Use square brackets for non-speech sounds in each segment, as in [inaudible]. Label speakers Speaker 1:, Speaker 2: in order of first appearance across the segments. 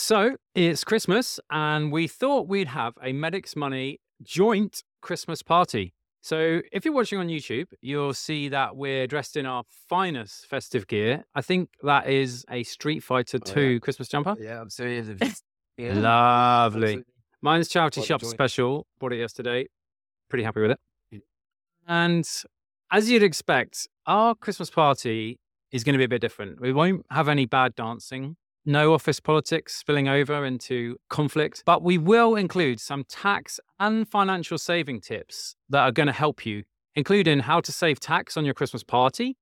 Speaker 1: So it's Christmas, and we thought we'd have a Medics Money joint Christmas party. So if you're watching on YouTube, you'll see that we're dressed in our finest festive gear. I think that is a Street Fighter
Speaker 2: Oh,
Speaker 1: 2
Speaker 2: yeah.
Speaker 1: Christmas jumper.
Speaker 2: Yeah, I'm serious. [laughs] yeah,
Speaker 1: Lovely.
Speaker 2: absolutely.
Speaker 1: Mine's Charity
Speaker 2: Quite
Speaker 1: Shop. Special. Bought it yesterday. Pretty happy with it.
Speaker 2: Yeah.
Speaker 1: And as you'd expect, our Christmas party is going to be a bit different. We won't have any bad dancing, no office politics spilling over into conflict, but we will include some tax and financial saving tips that are going to help you, including how to save tax on your Christmas party,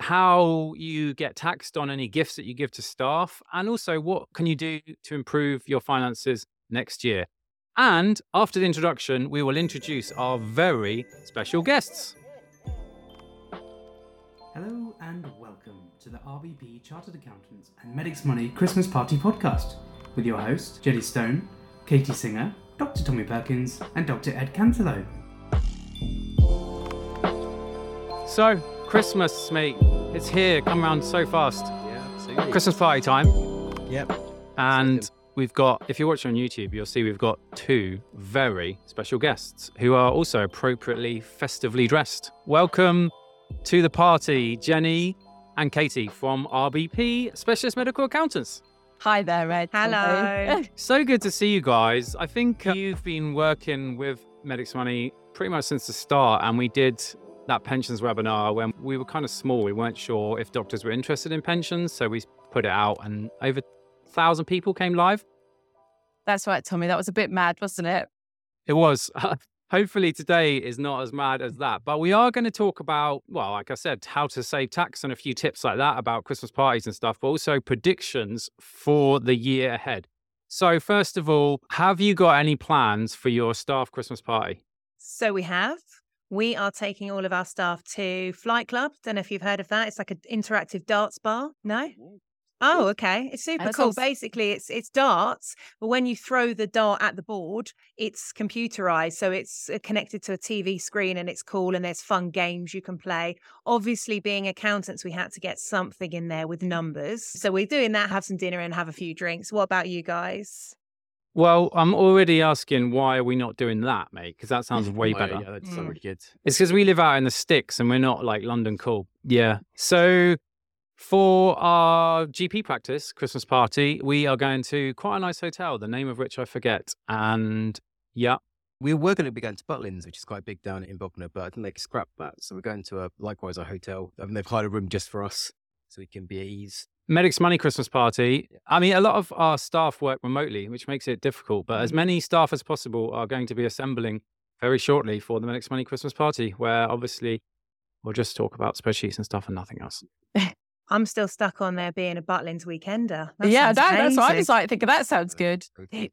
Speaker 1: how you get taxed on any gifts that you give to staff, and also what can you do to improve your finances next year. And after the introduction, we will introduce our very special guests.
Speaker 3: Hello and welcome to the RBP Chartered Accountants and Medics Money Christmas Party podcast with your hosts Jenny Stone, Katie Singer, Dr. Tommy Perkins, and Dr. Ed Cantelo.
Speaker 1: So, Christmas, mate, it's here, come around so fast.
Speaker 2: Yeah, absolutely.
Speaker 1: Christmas party time.
Speaker 2: Yep.
Speaker 1: And we've got, if you're watching on YouTube, you'll see we've got two very special guests who are also appropriately festively dressed. Welcome to the party, Jenny and Katie from RBP Specialist Medical Accountants.
Speaker 4: Hi there, Ed.
Speaker 5: Hello. [laughs]
Speaker 1: So good to see you guys. I think you've been working with Medics Money pretty much since the start, and we did that pensions webinar when we were kind of small. We weren't sure if doctors were interested in pensions, so we put it out, and over a thousand people came live.
Speaker 4: That's right, Tommy. That was a bit mad, wasn't it?
Speaker 1: It was. [laughs] Hopefully today is not as mad as that, but we are going to talk about, well, like I said, how to save tax and a few tips like that about Christmas parties and stuff, but also predictions for the year ahead. So, first of all, have you got any plans for your staff Christmas party?
Speaker 5: So we have. We are taking all of our staff to Flight Club. Don't know if you've heard of that. It's like an interactive darts bar. No? Oh, okay. It's super cool.
Speaker 4: sounds-
Speaker 5: Basically, it's it's darts, but when you throw the dart at the board, it's computerized, so it's uh, connected to a TV screen, and it's cool. And there's fun games you can play. Obviously, being accountants, we had to get something in there with numbers, so we're doing that. Have some dinner and have a few drinks. What about you guys?
Speaker 1: Well, I'm already asking why are we not doing that, mate? Because that sounds [laughs] way
Speaker 2: Oh,
Speaker 1: better.
Speaker 2: Yeah, that's so
Speaker 5: Mm.
Speaker 2: really good.
Speaker 1: It's because we live out in the sticks and we're not like London cool. Yeah. So for our GP practice Christmas party, we are going to quite a nice hotel, the name of which I forget. And yeah,
Speaker 2: We were going to be going to Butlins, which is quite big down in Bognor, but I think they scrapped that. So we're going to a likewise a hotel. I mean, they've hired a room just for us, so we can be at ease.
Speaker 1: Medics Money Christmas party. I mean, a lot of our staff work remotely, which makes it difficult, but as mm-hmm. many staff as possible are going to be assembling very shortly for the Medics Money Christmas party, where obviously we'll just talk about spreadsheets and stuff and nothing else. [laughs]
Speaker 5: I'm still stuck on there being a Butlins weekender. That
Speaker 4: yeah,
Speaker 5: sounds
Speaker 4: that, that's what I
Speaker 5: amazing.
Speaker 4: was like thinking. That sounds good.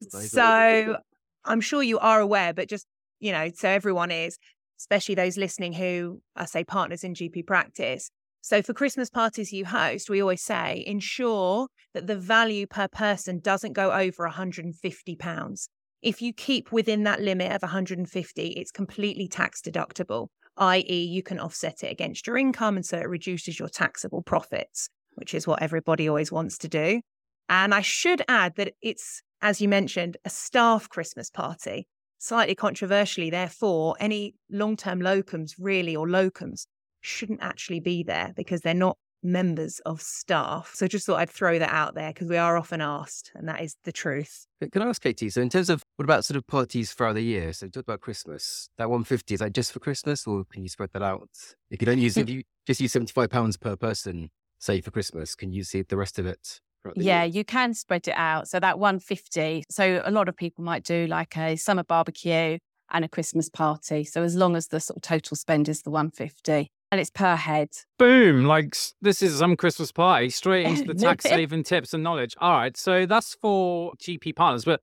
Speaker 5: So I'm sure you are aware, but just, you know, so everyone is, especially those listening who are, say, partners in GP practice. So for Christmas parties you host, we always say ensure that the value per person doesn't go over £150. If you keep within that limit of 150, it's completely tax deductible, i.e., you can offset it against your income. And so it reduces your taxable profits, which is what everybody always wants to do. And I should add that it's, as you mentioned, a staff Christmas party. Slightly controversially, therefore, any long term locums, really, or locums, shouldn't actually be there because they're not members of staff. So just thought I'd throw that out there because we are often asked, and that is the truth.
Speaker 2: Can I ask Katie? So, in terms of what about sort of parties throughout the year? So, talk about Christmas. That 150 is that just for Christmas, or can you spread that out? If you don't use hmm. if you just use 75 pounds per person, say for Christmas. Can you see the rest of it?
Speaker 4: Yeah,
Speaker 2: year?
Speaker 4: you can spread it out. So that 150. So a lot of people might do like a summer barbecue and a Christmas party. So as long as the sort of total spend is the 150 and it's per head.
Speaker 1: Boom! Like this is some Christmas party straight into [laughs] the tax saving tips and knowledge. All right, so that's for GP partners, but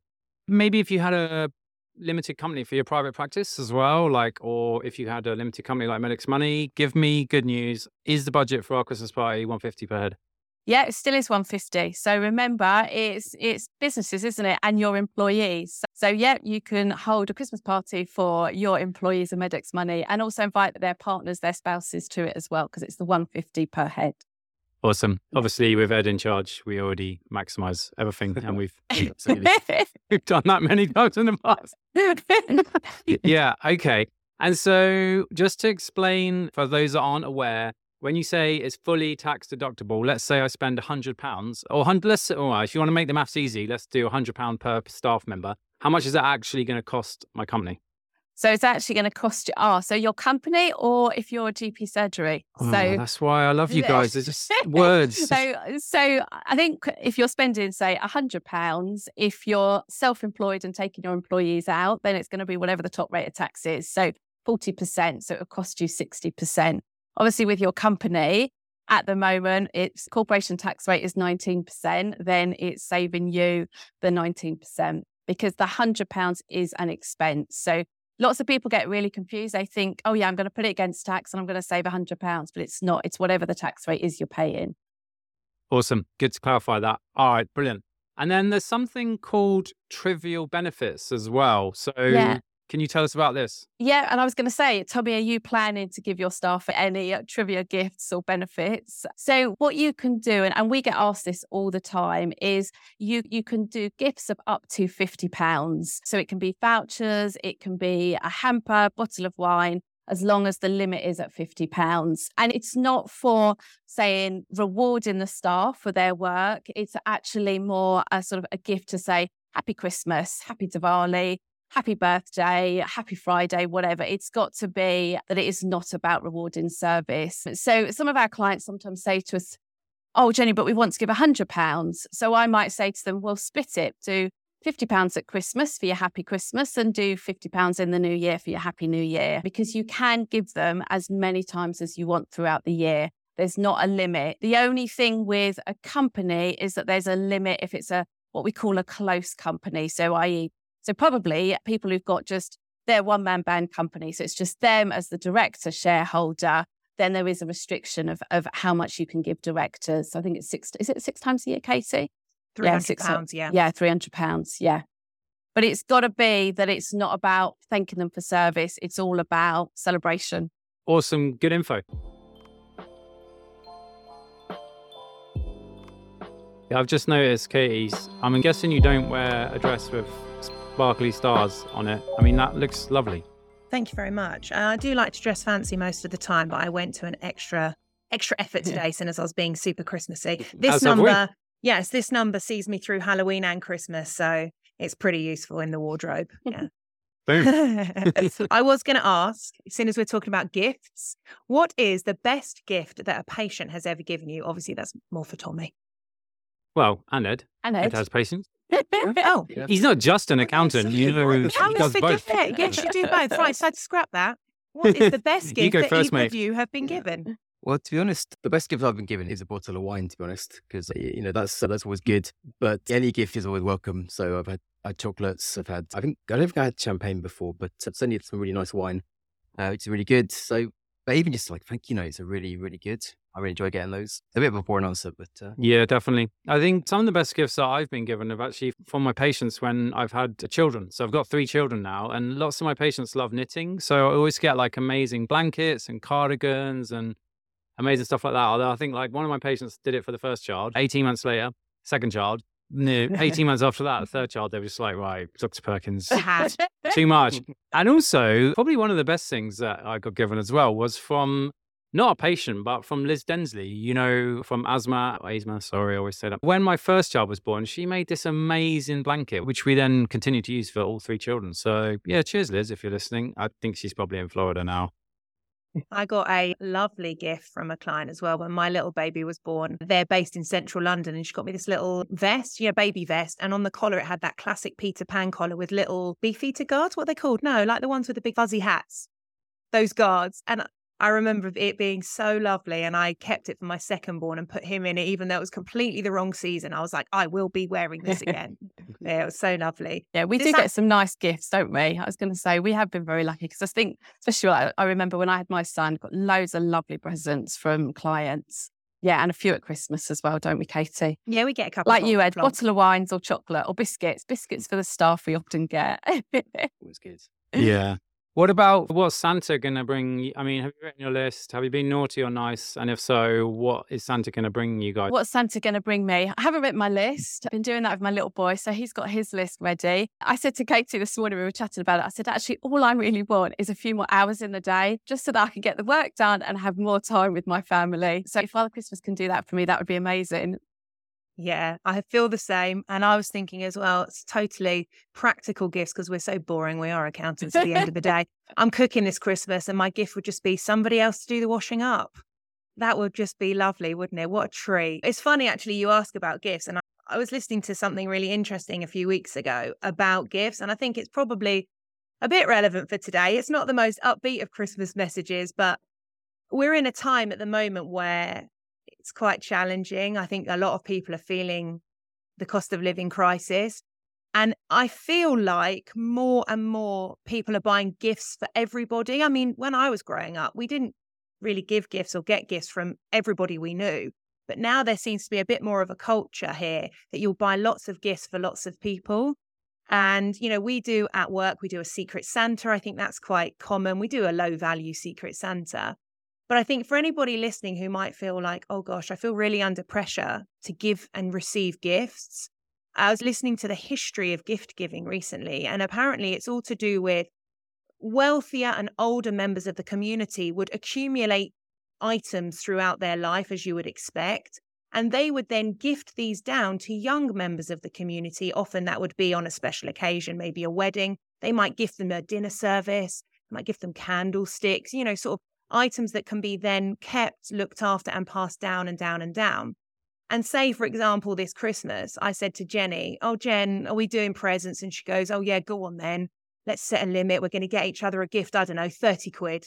Speaker 1: maybe if you had a limited company for your private practice as well, like, or if you had a limited company like Medics Money, give me good news. Is the budget for our Christmas party 150 per head?
Speaker 4: Yeah, it still is 150. So remember, it's it's businesses, isn't it? And your employees. So yeah, you can hold a Christmas party for your employees and Medics money and also invite their partners, their spouses to it as well, because it's the 150 per head.
Speaker 1: Awesome. Obviously, with Ed in charge, we already maximize everything and we've, [laughs] [laughs] we've done that many times in the past. [laughs] yeah. Okay. And so, just to explain for those that aren't aware, when you say it's fully tax deductible, let's say I spend a hundred pounds, or hundred. Let's all right, if you want to make the maths easy, let's do a hundred pound per staff member. How much is that actually going to cost my company?
Speaker 4: So it's actually going to cost you. Ah, so your company, or if you're a GP surgery.
Speaker 1: Oh,
Speaker 4: so
Speaker 1: that's why I love you guys. They're just [laughs] words.
Speaker 4: So, so I think if you're spending, say, a hundred pounds, if you're self-employed and taking your employees out, then it's going to be whatever the top rate of tax is. So forty percent. So it will cost you sixty percent. Obviously, with your company, at the moment, its corporation tax rate is nineteen percent. Then it's saving you the nineteen percent because the hundred pounds is an expense. So lots of people get really confused. They think, oh, yeah, I'm going to put it against tax and I'm going to save £100, but it's not. It's whatever the tax rate is you're paying.
Speaker 1: Awesome. Good to clarify that. All right, brilliant. And then there's something called trivial benefits as well. So
Speaker 4: Yeah.
Speaker 1: Can you tell us about this?
Speaker 4: Yeah, and I was going to say, Tommy, are you planning to give your staff any uh, trivia gifts or benefits? So, what you can do, and, and we get asked this all the time, is you you can do gifts of up to fifty pounds. So it can be vouchers, it can be a hamper, bottle of wine, as long as the limit is at fifty pounds. And it's not for saying rewarding the staff for their work. It's actually more a sort of a gift to say Happy Christmas, Happy Diwali, happy birthday, happy Friday, whatever. It's got to be that it is not about rewarding service. So some of our clients sometimes say to us, Oh, Jenny, but we want to give £100. So I might say to them, Well, split it. Do £50 at Christmas for your happy Christmas and do £50 in the new year for your happy new year because you can give them as many times as you want throughout the year. There's not a limit. The only thing with a company is that there's a limit if it's a what we call a close company. So, i.e., so probably people who've got just their one man band company. So it's just them as the director shareholder. Then there is a restriction of, of how much you can give directors. I think it's six. Is it six times a year, Katie?
Speaker 5: Three
Speaker 4: Yeah,
Speaker 5: hundred
Speaker 4: six-
Speaker 5: pounds. Yeah.
Speaker 4: Yeah, three hundred pounds. Yeah, but it's got to be that it's not about thanking them for service. It's all about celebration.
Speaker 1: Awesome. Good info. Yeah, I've just noticed, Katie's. I'm guessing you don't wear a dress with sparkly stars on it. I mean, that looks lovely.
Speaker 5: Thank you very much. Uh, I do like to dress fancy most of the time, but I went to an extra extra effort today, since I was being super Christmassy. This
Speaker 1: As
Speaker 5: number, yes, this number sees me through Halloween and Christmas, so it's pretty useful in the wardrobe. [laughs] Yeah.
Speaker 1: Boom. [laughs]
Speaker 5: I was going to ask, as soon as we're talking about gifts, what is the best gift that a patient has ever given you? Obviously, that's more for Tommy.
Speaker 1: Well, and Ed.
Speaker 4: And
Speaker 1: Ed
Speaker 4: Ed.
Speaker 1: has patience. [laughs]
Speaker 5: Oh,
Speaker 1: He's not just an accountant. You know, he does both.
Speaker 5: forget. Yes, you do both. Right, so I'd scrap that. What is the best [laughs]
Speaker 1: You
Speaker 5: gift
Speaker 1: go
Speaker 5: that
Speaker 1: first,
Speaker 5: either
Speaker 1: mate.
Speaker 5: of you have been given?
Speaker 2: Well, to be honest, the best gift I've been given is a bottle of wine. To be honest, because you know that's that's always good. But any gift is always welcome. So I've had, had chocolates. I've had. I think I don't think I had champagne before, but I've certainly had some really nice wine, uh, which is really good. So, but even just like thank you notes are really really good. I really enjoy getting those. A bit of a boring answer, but uh,
Speaker 1: Yeah, definitely. I think some of the best gifts that I've been given have actually from my patients when I've had children. So I've got three children now, and lots of my patients love knitting. So I always get like amazing blankets and cardigans and amazing stuff like that. Although I think like one of my patients did it for the first child, 18 months later, second child, no, [laughs] 18 months after that, the third child, they were just like, right, Dr. Perkins, too much. [laughs] And also, probably one of the best things that I got given as well was from not a patient, but from Liz Densley, you know, from asthma, asthma, sorry, I always say that. When my first child was born, she made this amazing blanket, which we then continued to use for all three children. So, yeah, cheers, Liz, if you're listening. I think she's probably in Florida now.
Speaker 5: I got a lovely gift from a client as well when my little baby was born. They're based in central London and she got me this little vest, you know, baby vest. And on the collar, it had that classic Peter Pan collar with little beefeater guards. What are they called? No, like the ones with the big fuzzy hats. Those guards. And I remember it being so lovely. And I kept it for my second born and put him in it, even though it was completely the wrong season. I was like, I will be wearing this [laughs] again. yeah, it was so lovely.
Speaker 4: Yeah, we
Speaker 5: Does
Speaker 4: do
Speaker 5: that-
Speaker 4: get some nice gifts, don't we? I was going to say we have been very lucky because I think, especially like, I remember when I had my son, got loads of lovely presents from clients. Yeah, and a few at Christmas as well, don't we, Katie?
Speaker 5: Yeah, we get a couple
Speaker 4: Like
Speaker 5: of
Speaker 4: you, Ed,
Speaker 5: flog-
Speaker 4: bottle of wines or chocolate or biscuits. Biscuits for the staff we often get.
Speaker 2: always good.
Speaker 1: Yeah. What about what's Santa going to bring? I mean, have you written your list? Have you been naughty or nice? And if so, what is Santa going to bring you guys?
Speaker 4: What's Santa going to bring me? I haven't written my list. I've been doing that with my little boy. So he's got his list ready. I said to Katie this morning, we were chatting about it. I said, actually, all I really want is a few more hours in the day just so that I can get the work done and have more time with my family. So if Father Christmas can do that for me, that would be amazing.
Speaker 5: Yeah, I feel the same. And I was thinking as well, it's totally practical gifts because we're so boring. We are accountants at the end of the day. [laughs] I'm cooking this Christmas and my gift would just be somebody else to do the washing up. That would just be lovely, wouldn't it? What a treat. It's funny, actually, you ask about gifts. And I, I was listening to something really interesting a few weeks ago about gifts. And I think it's probably a bit relevant for today. It's not the most upbeat of Christmas messages, but we're in a time at the moment where it's quite challenging. I think a lot of people are feeling the cost of living crisis. And I feel like more and more people are buying gifts for everybody. I mean, when I was growing up, we didn't really give gifts or get gifts from everybody we knew. But now there seems to be a bit more of a culture here that you'll buy lots of gifts for lots of people. And, you know, we do at work, we do a secret Santa. I think that's quite common. We do a low value secret Santa. But I think for anybody listening who might feel like, oh gosh, I feel really under pressure to give and receive gifts, I was listening to the history of gift giving recently, and apparently it's all to do with wealthier and older members of the community would accumulate items throughout their life, as you would expect. And they would then gift these down to young members of the community. Often that would be on a special occasion, maybe a wedding. They might gift them a dinner service, might give them candlesticks, you know, sort of items that can be then kept, looked after, and passed down and down and down. And say, for example, this Christmas, I said to Jenny, Oh, Jen, are we doing presents? And she goes, Oh, yeah, go on then. Let's set a limit. We're going to get each other a gift, I don't know, 30 quid.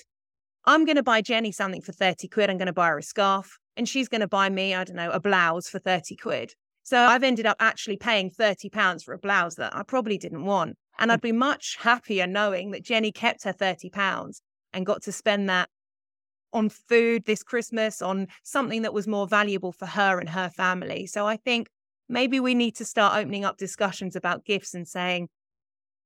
Speaker 5: I'm going to buy Jenny something for 30 quid. I'm going to buy her a scarf. And she's going to buy me, I don't know, a blouse for 30 quid. So I've ended up actually paying 30 pounds for a blouse that I probably didn't want. And hmm. I'd be much happier knowing that Jenny kept her 30 pounds and got to spend that on food this Christmas, on something that was more valuable for her and her family. So I think maybe we need to start opening up discussions about gifts and saying,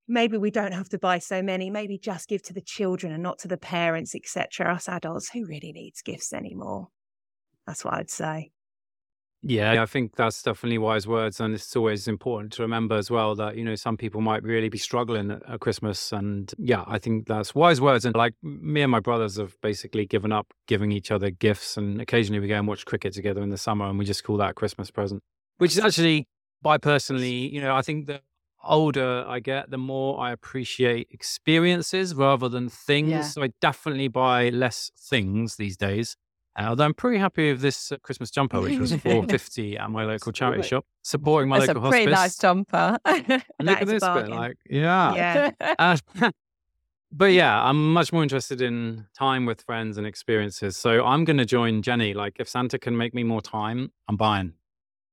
Speaker 5: maybe we don't have to buy so many, maybe just give to the children and not to the parents, etc. Us adults, who really needs gifts anymore? That's what I'd say.
Speaker 1: Yeah, I think that's definitely wise words. And it's always important to remember as well that, you know, some people might really be struggling at Christmas. And yeah, I think that's wise words. And like me and my brothers have basically given up giving each other gifts. And occasionally we go and watch cricket together in the summer and we just call that a Christmas present, which is actually, by personally, you know, I think the older I get, the more I appreciate experiences rather than things. Yeah. So I definitely buy less things these days Although I'm pretty happy with this uh, Christmas jumper, which was [laughs] four fifty at my local charity shop, supporting my
Speaker 4: That's
Speaker 1: local
Speaker 4: a pretty nice jumper. [laughs]
Speaker 1: Look at this bit, like yeah, yeah. [laughs] Uh, but yeah, I'm much more interested in time with friends and experiences. So I'm going to join Jenny. Like, if Santa can make me more time, I'm buying.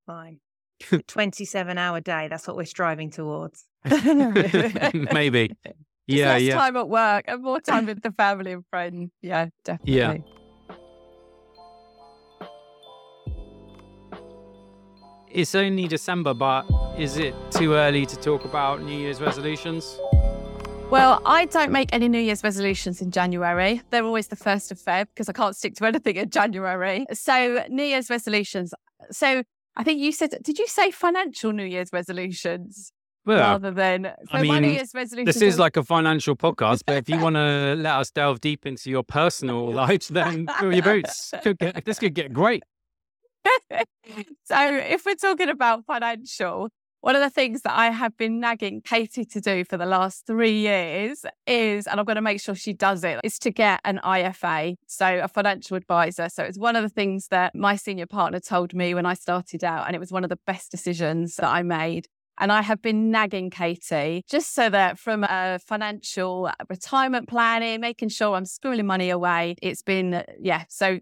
Speaker 5: Fine. 27 hour day. That's what we're striving towards.
Speaker 1: Maybe.
Speaker 4: Just
Speaker 1: yeah,
Speaker 4: less
Speaker 1: yeah.
Speaker 4: time at work and more time with the family and friends. Yeah, definitely.
Speaker 1: Yeah. It's only December, but is it too early to talk about New Year's resolutions?
Speaker 4: Well, I don't make any New Year's resolutions in January. They're always the 1st of Feb because I can't stick to anything in January. So, New Year's resolutions. So, I think you said, did you say financial New Year's resolutions?
Speaker 1: Well,
Speaker 4: rather than so
Speaker 1: I mean,
Speaker 4: my New Year's resolution.
Speaker 1: This is like a financial podcast, but if you [laughs] want to let us delve deep into your personal [laughs] life, then fill your boots. Could get, this could get great. [laughs]
Speaker 4: so, if we're talking about financial, one of the things that I have been nagging Katie to do for the last three years is, and I'm going to make sure she does it, is to get an IFA, so a financial advisor. So it's one of the things that my senior partner told me when I started out, and it was one of the best decisions that I made. And I have been nagging Katie just so that from a financial retirement planning, making sure I'm squirreling money away, it's been, yeah. So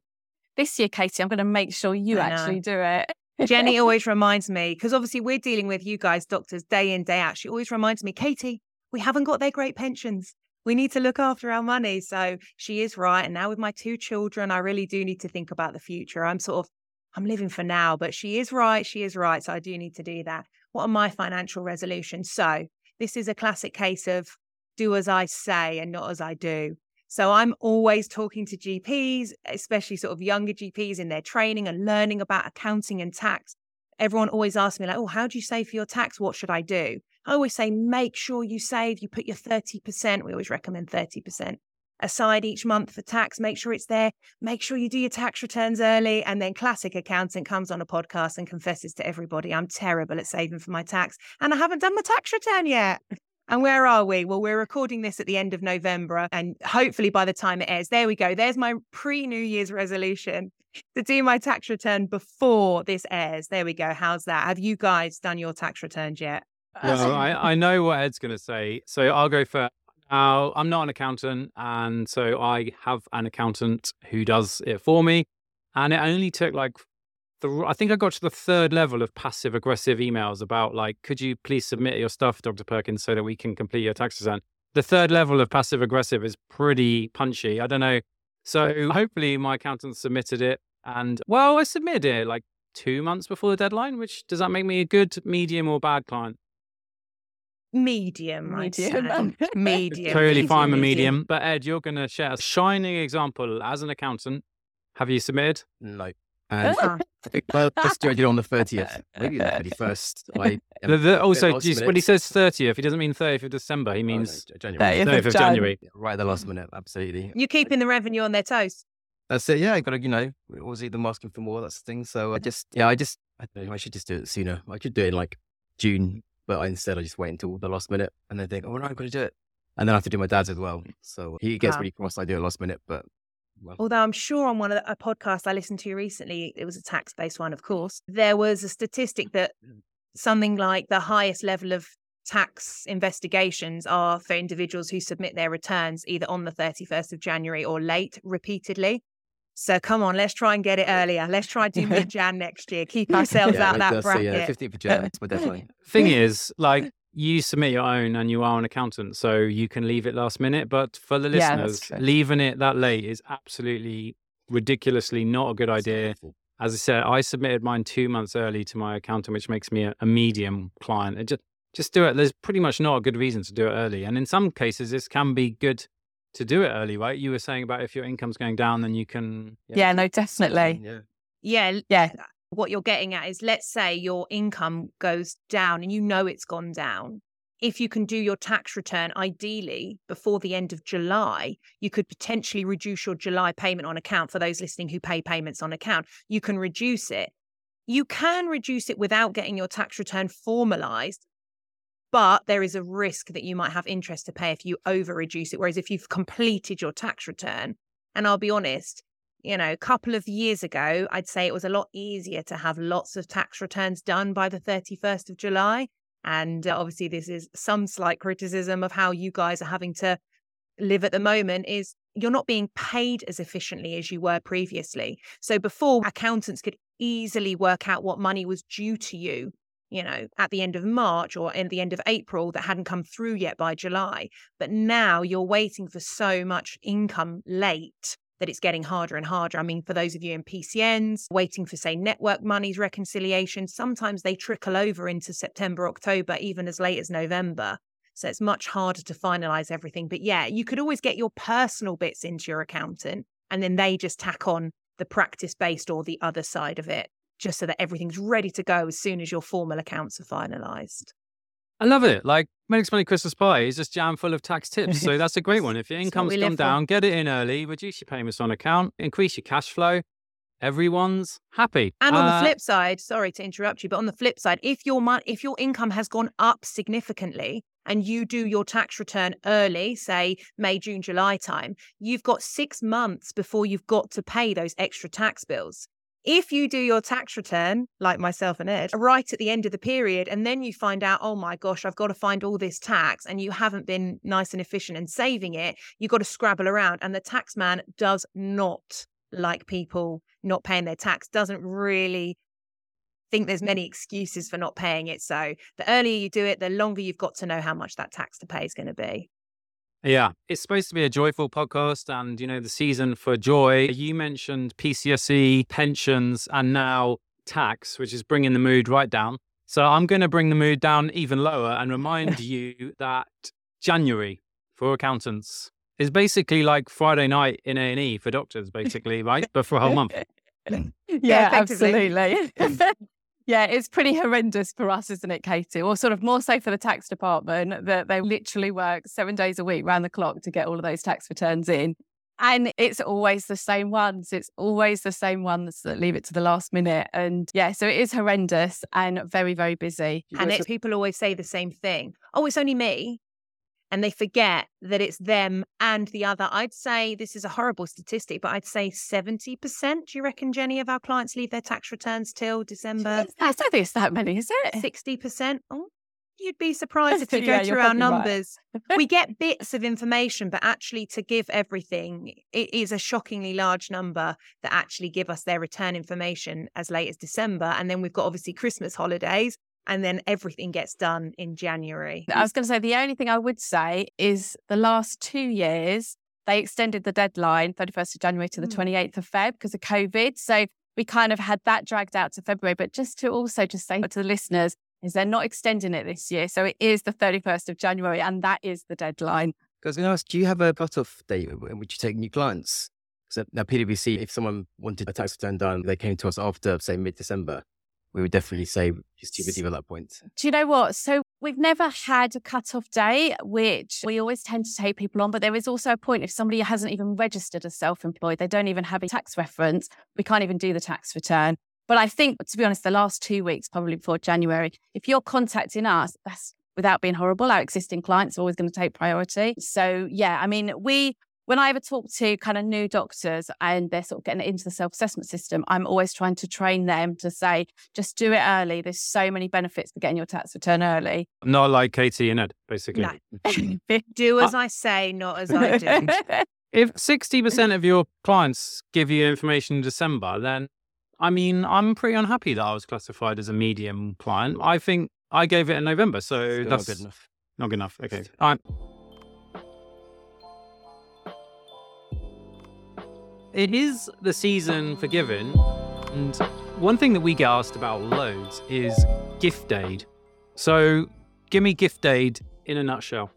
Speaker 4: this year, Katie, I'm going to make sure you actually do it.
Speaker 5: Jenny [laughs] always reminds me, because obviously we're dealing with you guys, doctors, day in, day out. She always reminds me, Katie, we haven't got their great pensions. We need to look after our money. So she is right. And now with my two children, I really do need to think about the future. I'm sort of, I'm living for now, but she is right. She is right. So I do need to do that. What are my financial resolutions? So this is a classic case of do as I say and not as I do. So I'm always talking to GPs, especially sort of younger GPs in their training and learning about accounting and tax. Everyone always asks me, like, oh, how do you save for your tax? What should I do? I always say, make sure you save. You put your 30%, we always recommend 30% aside each month for tax. Make sure it's there. Make sure you do your tax returns early. And then classic accountant comes on a podcast and confesses to everybody, I'm terrible at saving for my tax and I haven't done my tax return yet. And where are we? Well, we're recording this at the end of November. Uh, and hopefully by the time it airs, there we go. There's my pre New Year's resolution to do my tax return before this airs. There we go. How's that? Have you guys done your tax returns yet?
Speaker 1: Well, I, [laughs] I know what Ed's going to say. So I'll go for now. I'm not an accountant. And so I have an accountant who does it for me. And it only took like the, I think I got to the third level of passive aggressive emails about like, could you please submit your stuff, Dr. Perkins, so that we can complete your tax return. The third level of passive aggressive is pretty punchy. I don't know. So hopefully my accountant submitted it, and well, I submitted it like two months before the deadline. Which does that make me a good, medium, or bad client?
Speaker 5: Medium, medium, um, [laughs] medium.
Speaker 1: Totally fine with medium. But Ed, you're going to share a shining example as an accountant. Have you submitted?
Speaker 2: No. And well, let's do it on the 30th, maybe the [laughs] 31st. I,
Speaker 1: the, the, also, when he says 30th, he doesn't mean 30th of December. He means
Speaker 2: oh, no, January.
Speaker 1: 30th, 30th of January.
Speaker 2: Right at the last minute, absolutely.
Speaker 5: You're keeping the revenue on their toes.
Speaker 2: That's it. Yeah, I got to, you know, always eat them asking for more. That's the thing. So I just, yeah, I just, I don't know, I should just do it sooner. I could do it in like June, but I, instead I just wait until the last minute and then think, oh, no, I'm going to do it. And then I have to do my dad's as well. So he gets wow. really cross. I do it last minute, but
Speaker 5: Although I'm sure on one of the, a podcast I listened to recently, it was a tax based one, of course, there was a statistic that mm. something like the highest level of tax investigations are for individuals who submit their returns either on the 31st of January or late repeatedly. So come on, let's try and get it earlier. Let's try to do [laughs] mid Jan next year. Keep ourselves yeah, out that bracket.
Speaker 2: yeah, 15th of Jan, definitely. [laughs]
Speaker 1: Thing is, like you submit your own and you are an accountant, so you can leave it last minute. But for the listeners, yeah, leaving it that late is absolutely ridiculously not a good idea. As I said, I submitted mine two months early to my accountant, which makes me a, a medium client. It just just do it. There's pretty much not a good reason to do it early, and in some cases, this can be good to do it early, right? You were saying about if your income's going down, then you can.
Speaker 4: Yeah, yeah no, definitely.
Speaker 2: Yeah.
Speaker 5: Yeah, yeah what you're getting at is let's say your income goes down and you know it's gone down. If you can do your tax return ideally before the end of July, you could potentially reduce your July payment on account for those listening who pay payments on account. You can reduce it. You can reduce it without getting your tax return formalized, but there is a risk that you might have interest to pay if you over reduce it. Whereas if you've completed your tax return, and I'll be honest, you know, a couple of years ago, I'd say it was a lot easier to have lots of tax returns done by the 31st of July. And uh, obviously, this is some slight criticism of how you guys are having to live at the moment is you're not being paid as efficiently as you were previously. So before accountants could easily work out what money was due to you, you know, at the end of March or at the end of April that hadn't come through yet by July. But now you're waiting for so much income late that it's getting harder and harder. I mean, for those of you in PCNs, waiting for, say, network monies reconciliation, sometimes they trickle over into September, October, even as late as November. So it's much harder to finalize everything. But yeah, you could always get your personal bits into your accountant and then they just tack on the practice based or the other side of it, just so that everything's ready to go as soon as your formal accounts are finalized.
Speaker 1: I love it. Like Medics Money Christmas Party is just jam full of tax [laughs] tips. So that's a great one. If your income's come down, get it in early, reduce your payments on account, increase your cash flow. Everyone's happy.
Speaker 5: And on uh, the flip side, sorry to interrupt you, but on the flip side, if your money, if your income has gone up significantly and you do your tax return early, say May, June, July time, you've got six months before you've got to pay those extra tax bills. If you do your tax return, like myself and Ed, right at the end of the period, and then you find out, oh my gosh, I've got to find all this tax, and you haven't been nice and efficient and saving it, you've got to scrabble around. And the tax man does not like people not paying their tax, doesn't really think there's many excuses for not paying it. So the earlier you do it, the longer you've got to know how much that tax to pay is going to be.
Speaker 1: Yeah, it's supposed to be a joyful podcast and, you know, the season for joy. You mentioned PCSE, pensions, and now tax, which is bringing the mood right down. So I'm going to bring the mood down even lower and remind [laughs] you that January, for accountants. is basically like Friday night in A and E for doctors, basically, right? But for a whole month. [laughs] [laughs]
Speaker 4: yeah,
Speaker 5: effectively.
Speaker 4: absolutely. Yeah, it's pretty horrendous for us, isn't it, Katie? Or sort of more so for the tax department that they literally work seven days a week round the clock to get all of those tax returns in. And it's always the same ones. It's always the same ones that leave it to the last minute. And yeah, so it is horrendous and very, very busy.
Speaker 5: And it's people always say the same thing. Oh, it's only me. And they forget that it's them and the other. I'd say this is a horrible statistic, but I'd say 70%. Do you reckon, Jenny, of our clients leave their tax returns till December?
Speaker 4: I don't think it's that many, is it?
Speaker 5: 60%. Oh, you'd be surprised if you
Speaker 4: Yeah,
Speaker 5: go through our
Speaker 4: probably right.
Speaker 5: numbers. [laughs] we get bits of information, but actually to give everything, it is a shockingly large number that actually give us their return information as late as December. And then we've got obviously Christmas holidays, and then everything gets done in January.
Speaker 4: I was going to say the only thing I would say is the last two years they extended the deadline 31st of January to the
Speaker 5: Mm.
Speaker 4: 28th of Feb because of COVID. So we kind of had that dragged out to February. But just to also just say to the listeners is they're not extending it this year. So it is the 31st of January and that is the deadline.
Speaker 2: Because I was going to ask, do you have a cut-off date in which you take new clients? So now PwC, if someone wanted a tax return done, they came to us after, say, mid-December, we would definitely say just too busy at that point.
Speaker 4: Do you know what? So we've never had a cut-off date, which we always tend to take people on. But there is also a point if somebody hasn't even registered as self-employed, they don't even have a tax reference, we can't even do the tax return. But I think, to be honest, the last two weeks, probably before January, if you're contacting us, that's without being horrible. Our existing clients are always going to take priority. So yeah, I mean, we when I ever talk to kind of new doctors and they're sort of getting into the self assessment system, I'm always trying to train them to say, just do it early. There's so many benefits for getting your tax return early.
Speaker 1: Not like Katie and Ed, basically.
Speaker 5: No. [laughs] Mm. [laughs] Do as I say, not as I do. [laughs]
Speaker 1: If 60% of your clients give you information in December, then I mean, I'm pretty unhappy that I was classified as a medium client. I think I gave it in November, so
Speaker 2: Still not
Speaker 1: that's
Speaker 2: good enough.
Speaker 1: Not good enough. Okay. All It is the season for giving, and one thing that we get asked about loads is gift aid. So, give me gift aid in a nutshell.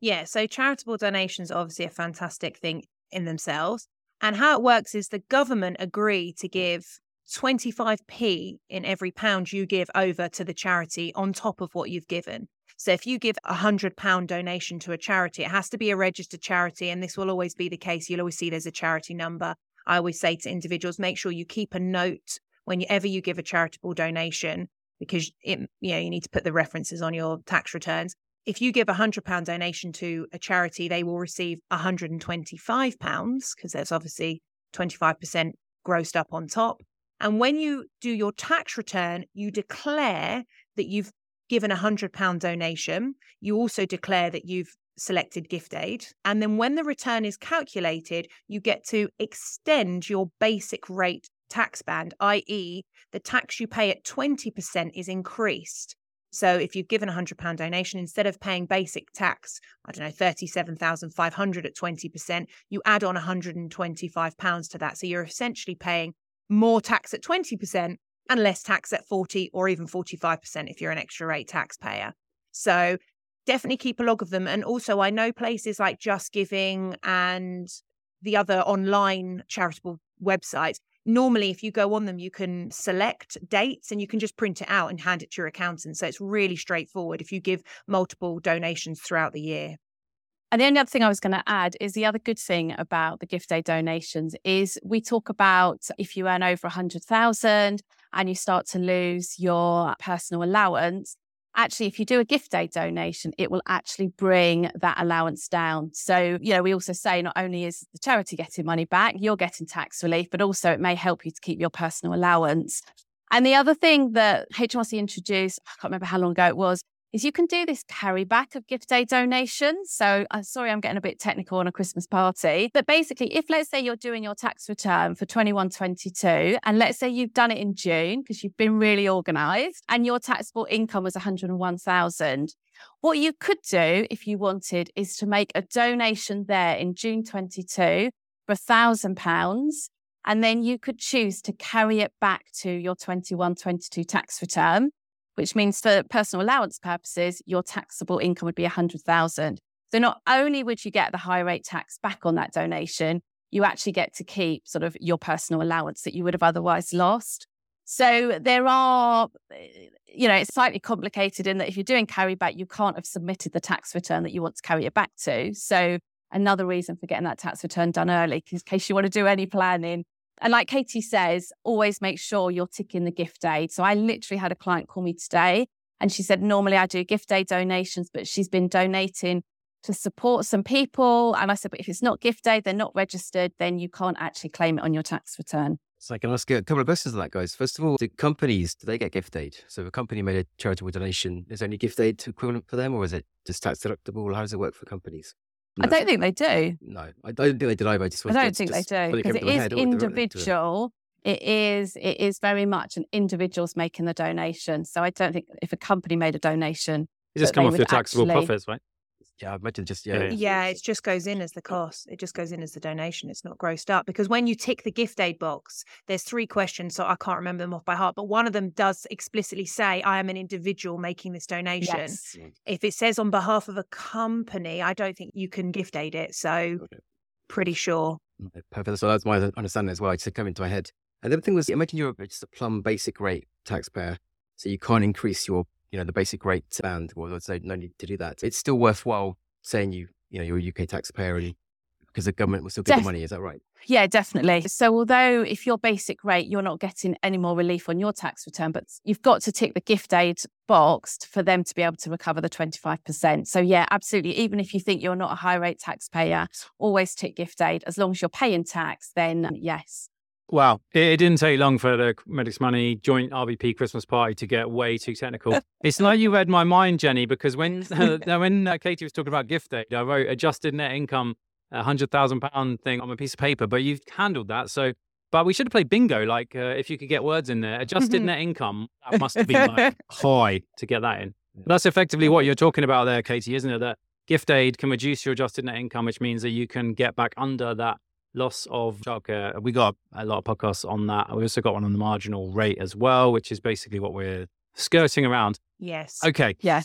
Speaker 5: Yeah, so charitable donations are obviously a fantastic thing in themselves. And how it works is the government agree to give 25p in every pound you give over to the charity on top of what you've given. So if you give a hundred pound donation to a charity, it has to be a registered charity, and this will always be the case. You'll always see there's a charity number. I always say to individuals, make sure you keep a note whenever you give a charitable donation, because it, you know you need to put the references on your tax returns if you give a hundred pound donation to a charity, they will receive 125 pounds because there's obviously 25% grossed up on top. And when you do your tax return, you declare that you've given a hundred pound donation. You also declare that you've selected gift aid. And then when the return is calculated, you get to extend your basic rate tax band, i.e., the tax you pay at 20% is increased. So if you've given a hundred pound donation, instead of paying basic tax, I don't know, thirty-seven thousand five hundred at twenty percent, you add on one hundred and twenty-five pounds to that. So you're essentially paying more tax at twenty percent and less tax at forty or even forty-five percent if you're an extra rate taxpayer. So definitely keep a log of them. And also, I know places like JustGiving and the other online charitable websites normally if you go on them you can select dates and you can just print it out and hand it to your accountant so it's really straightforward if you give multiple donations throughout the year
Speaker 4: And the only other thing I was going to add is the other good thing about the gift aid donations is we talk about if you earn over 100,000 and you start to lose your personal allowance, actually if you do a gift aid donation, it will actually bring that allowance down. So, you know, we also say not only is the charity getting money back, you're getting tax relief, but also it may help you to keep your personal allowance. And the other thing that HMRC introduced, I can't remember how long ago it was, is you can do this carry back of gift aid donations. So, I'm sorry, I'm getting a bit technical on a Christmas party. But basically, if let's say you're doing your tax return for 21 22, and let's say you've done it in June because you've been really organized and your taxable income was 101,000. What you could do if you wanted is to make a donation there in June 22 for a thousand pounds. And then you could choose to carry it back to your 21 22 tax return which means for personal allowance purposes, your taxable income would be 100,000. So not only would you get the high rate tax back on that donation, you actually get to keep sort of your personal allowance that you would have otherwise lost. So there are, you know, it's slightly complicated in that if you're doing carry back, you can't have submitted the tax return that you want to carry it back to. So another reason for getting that tax return done early, in case you want to do any planning. And like Katie says, always make sure you're ticking the gift aid. So I literally had a client call me today and she said, normally I do gift aid donations, but she's been donating to support some people. And I said, but if it's not gift aid, they're not registered, then you can't actually claim it on your tax return.
Speaker 2: So I can ask a couple of questions on that, guys. First of all, do companies, do they get gift aid? So if a company made a charitable donation, is there any gift aid equivalent for them or is it just tax deductible? How does it work for companies?
Speaker 4: No. I don't think they do.
Speaker 2: No, I don't think they did either. I just
Speaker 4: I don't think they do because it is individual. It is it is very much an individual's making the donation. So I don't think if a company made a donation,
Speaker 1: you just come off your taxable actually, profits, right?
Speaker 2: Yeah, I imagine just yeah.
Speaker 5: Yeah, it just goes in as the cost. It just goes in as the donation. It's not grossed up because when you tick the gift aid box, there's three questions. So I can't remember them off by heart, but one of them does explicitly say, "I am an individual making this donation." Yes. Mm. If it says on behalf of a company, I don't think you can gift aid it. So pretty sure.
Speaker 2: Perfect. So that's my understanding as well. It just came into my head. And the other thing was, imagine you're just a plum basic rate taxpayer, so you can't increase your you know, the basic rate band, well, let's say no need to do that. It's still worthwhile saying you, you know, you're a UK taxpayer and because the government will still get Def- the money. Is that right?
Speaker 4: Yeah, definitely. So although if your basic rate, you're not getting any more relief on your tax return, but you've got to tick the gift aid box for them to be able to recover the 25%. So yeah, absolutely. Even if you think you're not a high rate taxpayer, always tick gift aid. As long as you're paying tax, then yes.
Speaker 1: Wow. It, didn't take long for the Medics Money joint RBP Christmas party to get way too technical. [laughs] it's like you read my mind, Jenny, because when [laughs] uh, when uh, Katie was talking about gift aid, I wrote adjusted net income, a hundred thousand pound thing on a piece of paper, but you've handled that. So, but we should have played bingo. Like, uh, if you could get words in there, adjusted net income, that must have been like [laughs] high to get that in. But that's effectively what you're talking about there, Katie, isn't it? That gift aid can reduce your adjusted net income, which means that you can get back under that loss of childcare. We got a lot of podcasts on that. We also got one on the marginal rate as well, which is basically what we're skirting around.
Speaker 5: Yes.
Speaker 1: Okay.
Speaker 4: Yeah.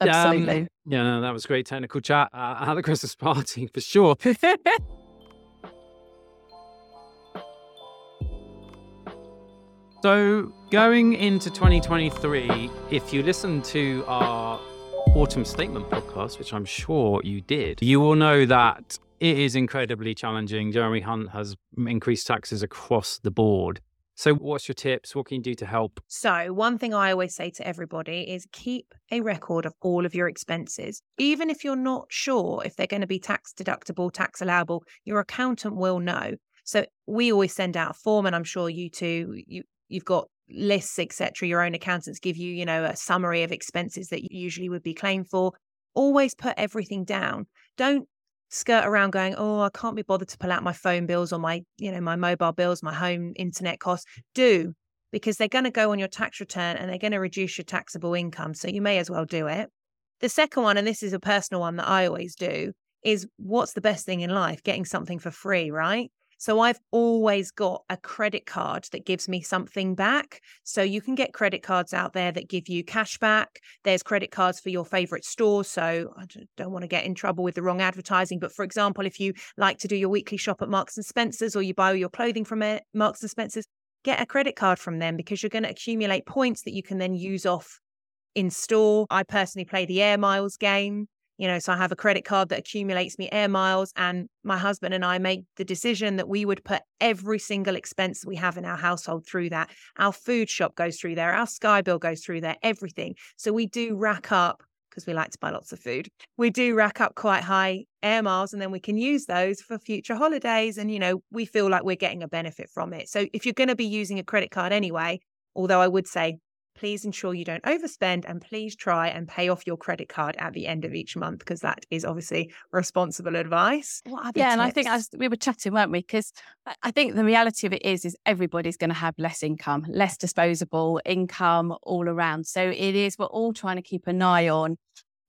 Speaker 4: Absolutely. Um,
Speaker 1: yeah, no, that was great technical chat uh, at the Christmas party for sure. [laughs] so, going into 2023, if you listen to our autumn statement podcast, which I'm sure you did, you will know that it is incredibly challenging. Jeremy Hunt has increased taxes across the board. So, what's your tips? What can you do to help?
Speaker 5: So, one thing I always say to everybody is keep a record of all of your expenses. Even if you're not sure if they're going to be tax deductible, tax allowable, your accountant will know. So, we always send out a form, and I'm sure you too, you, you've got lists, etc. Your own accountants give you, you know, a summary of expenses that you usually would be claimed for. Always put everything down. Don't skirt around going, oh, I can't be bothered to pull out my phone bills or my, you know, my mobile bills, my home internet costs. Do because they're going to go on your tax return and they're going to reduce your taxable income. So you may as well do it. The second one, and this is a personal one that I always do, is what's the best thing in life? Getting something for free, right? So I've always got a credit card that gives me something back. So you can get credit cards out there that give you cash back. There's credit cards for your favorite stores. So I don't want to get in trouble with the wrong advertising. But for example, if you like to do your weekly shop at Marks and Spencer's or you buy all your clothing from Marks and Spencer's, get a credit card from them because you're going to accumulate points that you can then use off in store. I personally play the Air Miles game. You know, so I have a credit card that accumulates me air miles, and my husband and I made the decision that we would put every single expense we have in our household through that. Our food shop goes through there, our Sky bill goes through there, everything. So we do rack up because we like to buy lots of food. We do rack up quite high air miles and then we can use those for future holidays. And, you know, we feel like we're getting a benefit from it. So if you're going to be using a credit card anyway, although I would say please ensure you don't overspend and please try and pay off your credit card at the end of each month because that is obviously responsible advice.
Speaker 4: yeah, tips? and I think as we were chatting, weren't we? Because I think the reality of it is, is everybody's going to have less income, less disposable income all around. So it is we're all trying to keep an eye on,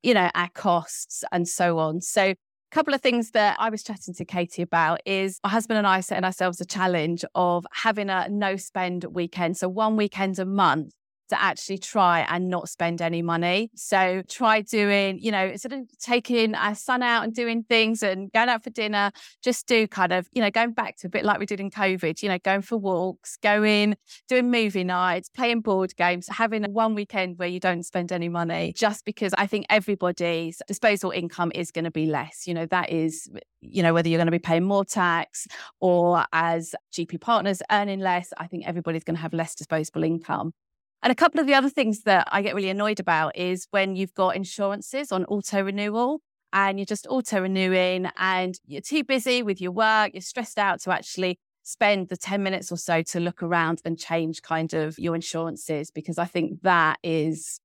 Speaker 4: you know, our costs and so on. So a couple of things that I was chatting to Katie about is my husband and I setting ourselves a challenge of having a no spend weekend. So one weekend a month to actually try and not spend any money. So try doing, you know, instead of taking our son out and doing things and going out for dinner, just do kind of, you know, going back to a bit like we did in COVID, you know, going for walks, going, doing movie nights, playing board games, having one weekend where you don't spend any money, just because I think everybody's disposable income is going to be less. You know, that is, you know, whether you're going to be paying more tax or as GP partners earning less, I think everybody's going to have less disposable income. And a couple of the other things that I get really annoyed about is when you've got insurances on auto renewal and you're just auto renewing and you're too busy with your work, you're stressed out to actually spend the 10 minutes or so to look around and change kind of your insurances because I think that is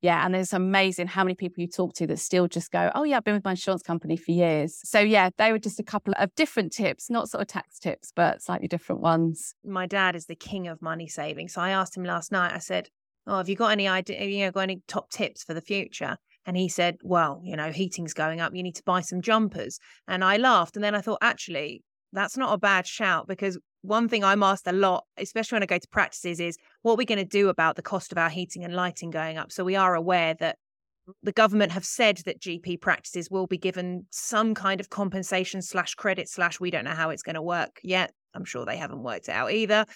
Speaker 4: yeah, and it's amazing how many people you talk to that still just go, "Oh yeah, I've been with my insurance company for years." So yeah, they were just a couple of different tips, not sort of tax tips, but slightly different ones.
Speaker 5: My dad is the king of money saving, so I asked him last night. I said, "Oh, have you got any idea? You know, got any top tips for the future?" And he said, "Well, you know, heating's going up. You need to buy some jumpers." And I laughed, and then I thought, actually, that's not a bad shout because one thing I'm asked a lot, especially when I go to practices, is what we're we going to do about the cost of our heating and lighting going up? So we are aware that the government have said that GP practices will be given some kind of compensation slash credit slash we don't know how it's going to work yet. I'm sure they haven't worked it out either.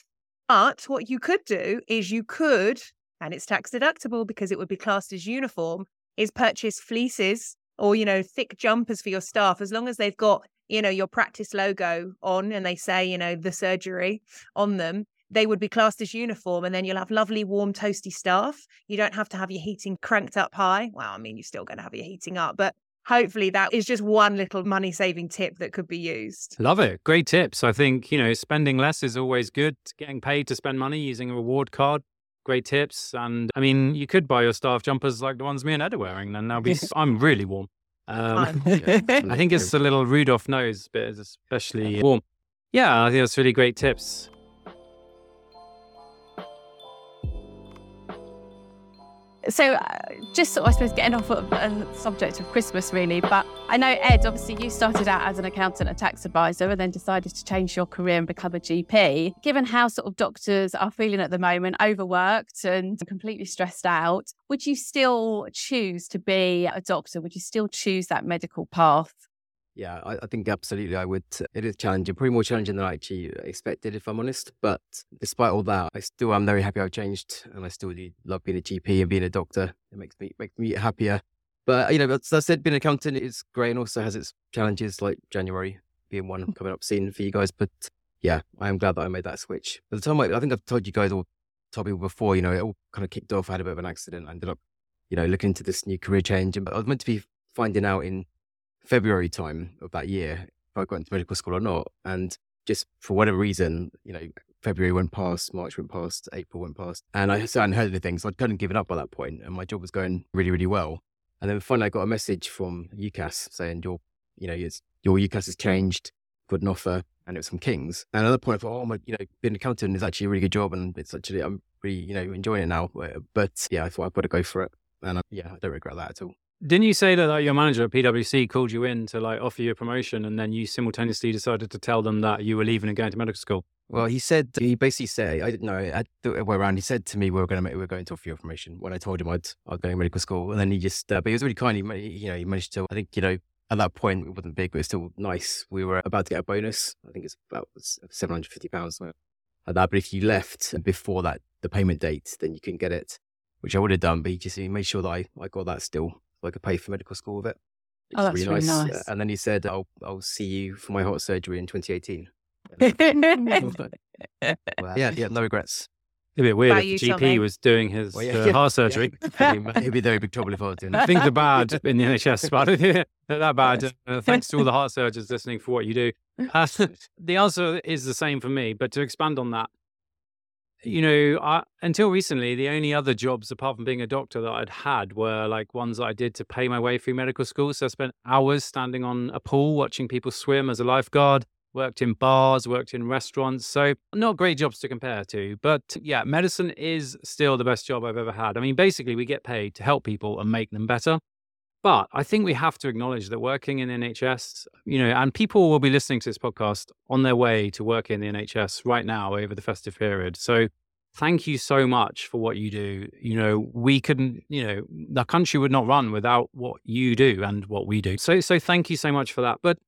Speaker 5: But what you could do is you could, and it's tax deductible because it would be classed as uniform, is purchase fleeces or, you know, thick jumpers for your staff as long as they've got you know, your practice logo on and they say, you know, the surgery on them, they would be classed as uniform. And then you'll have lovely, warm, toasty staff. You don't have to have your heating cranked up high. Well, I mean, you're still going to have your heating up, but hopefully that is just one little money saving tip that could be used.
Speaker 1: Love it. Great tips. I think, you know, spending less is always good. Getting paid to spend money using a reward card. Great tips. And I mean, you could buy your staff jumpers like the ones me and Ed are wearing, then that'll be, [laughs] I'm really warm. Um, [laughs] [laughs] I think it's a little Rudolph nose bit, especially warm. Yeah, I think that's really great tips.
Speaker 4: So, uh, just sort of, I suppose, getting off of the subject of Christmas, really. But I know, Ed, obviously, you started out as an accountant a tax advisor and then decided to change your career and become a GP. Given how sort of doctors are feeling at the moment, overworked and completely stressed out, would you still choose to be a doctor? Would you still choose that medical path?
Speaker 2: Yeah, I, I, think absolutely I would. Uh, it is challenging, probably more challenging than I actually uh, expected, if I'm honest. But despite all that, I still am very happy I've changed, and I still do love being a GP and being a doctor. It makes me makes me happier. But you know, as I said, being an accountant is great and also has its challenges, like January being one [laughs] coming up soon for you guys. But yeah, I am glad that I made that switch. By the time I, I think I've told you guys or told people before, you know, it all kind of kicked off. I had a bit of an accident. I ended up, you know, looking into this new career change, and I was meant to be finding out in February time of that year if I got into medical school or not. And just for whatever reason, you know, February went past, March went past, April went past, and I hadn't heard anything. So I'd kind of given up by that point, and my job was going really, really well. And then finally, I got a message from UCAS saying your, you know, your UCAS has changed, got an offer, and it was from Kings. And another point, I thought, oh my, you know, being an accountant is actually a really good job, and it's actually I'm really, you know, enjoying it now. But yeah, I thought I'd got to go for it, and I, yeah, I don't regret that at all.
Speaker 1: Didn't you say that like, your manager at PwC called you in to like offer you a promotion, and then you simultaneously decided to tell them that you were leaving and going to medical school?
Speaker 2: Well, he said he basically said I didn't know I the way around. He said to me we were going to we were going to offer you a promotion when I told him I'd I was going to medical school, and then he just uh, but he was really kind. He you know he managed to I think you know at that point it wasn't big, but it's still nice. We were about to get a bonus. I think it's about seven hundred fifty pounds like that. But if you left before that the payment date, then you couldn't get it, which I would have done. But he just he made sure that I I got that still so I could pay for medical school with it.
Speaker 4: Oh, that's really nice. Really nice.
Speaker 2: And then he said, "I'll I'll see you for my heart surgery in 2018." [laughs] well, yeah, yeah, no regrets.
Speaker 1: It'd be weird if the GP was doing his well, yeah, uh, yeah, heart surgery. [laughs]
Speaker 2: Yeah. He'd be very big trouble if I was doing it.
Speaker 1: Things are bad in the NHS, but [laughs] not that bad. Uh, thanks to all the heart surgeons listening for what you do. Uh, the answer is the same for me, but to expand on that, you know, I, until recently, the only other jobs apart from being a doctor that I'd had were like ones that I did to pay my way through medical school. So I spent hours standing on a pool watching people swim as a lifeguard, worked in bars, worked in restaurants. So not great jobs to compare to. But yeah, medicine is still the best job I've ever had. I mean, basically, we get paid to help people and make them better. But I think we have to acknowledge that working in NHS, you know, and people will be listening to this podcast on their way to work in the NHS right now over the festive period. So thank you so much for what you do. You know, we couldn't, you know, the country would not run without what you do and what we do. So, so thank you so much for that. But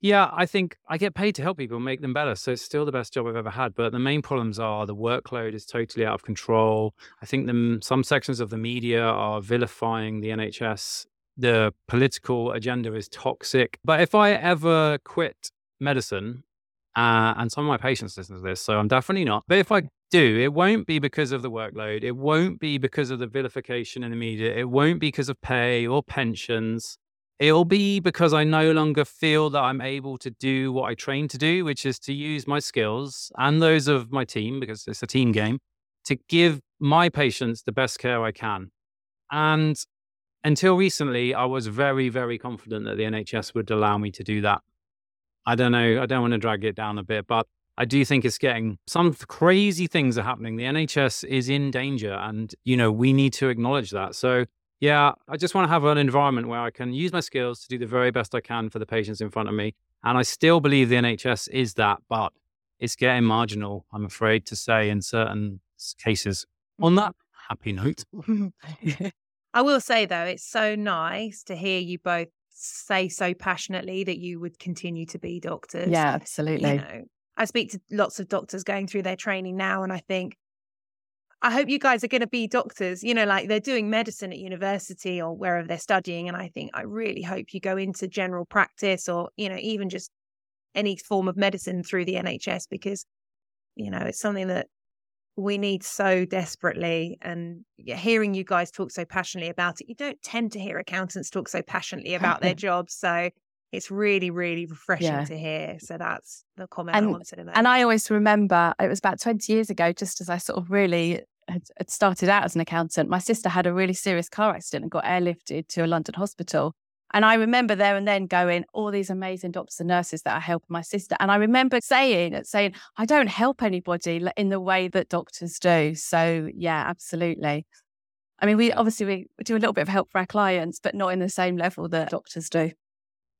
Speaker 1: yeah, I think I get paid to help people make them better. So it's still the best job I've ever had. But the main problems are the workload is totally out of control. I think the, some sections of the media are vilifying the NHS. The political agenda is toxic. But if I ever quit medicine, uh, and some of my patients listen to this, so I'm definitely not. But if I do, it won't be because of the workload. It won't be because of the vilification in the media. It won't be because of pay or pensions. It'll be because I no longer feel that I'm able to do what I trained to do, which is to use my skills and those of my team, because it's a team game, to give my patients the best care I can. And until recently, I was very, very confident that the NHS would allow me to do that. I don't know. I don't want to drag it down a bit, but I do think it's getting some crazy things are happening. The NHS is in danger, and you know we need to acknowledge that. So yeah, I just want to have an environment where I can use my skills to do the very best I can for the patients in front of me. And I still believe the NHS is that, but it's getting marginal, I'm afraid to say, in certain cases. On that happy note. [laughs]
Speaker 5: I will say, though, it's so nice to hear you both say so passionately that you would continue to be doctors.
Speaker 4: Yeah, absolutely.
Speaker 5: You know, I speak to lots of doctors going through their training now, and I think I hope you guys are going to be doctors. You know, like they're doing medicine at university or wherever they're studying. And I think I really hope you go into general practice or, you know, even just any form of medicine through the NHS because, you know, it's something that we need so desperately. And hearing you guys talk so passionately about it, you don't tend to hear accountants talk so passionately about their [laughs] jobs. So it's really, really refreshing yeah. to hear. So that's the comment
Speaker 4: and,
Speaker 5: I wanted to make.
Speaker 4: And I always remember it was about 20 years ago, just as I sort of really had, had started out as an accountant, my sister had a really serious car accident and got airlifted to a London hospital. And I remember there and then going, all these amazing doctors and nurses that are helping my sister. And I remember saying, saying, I don't help anybody in the way that doctors do. So yeah, absolutely. I mean, we obviously we do a little bit of help for our clients, but not in the same level that doctors do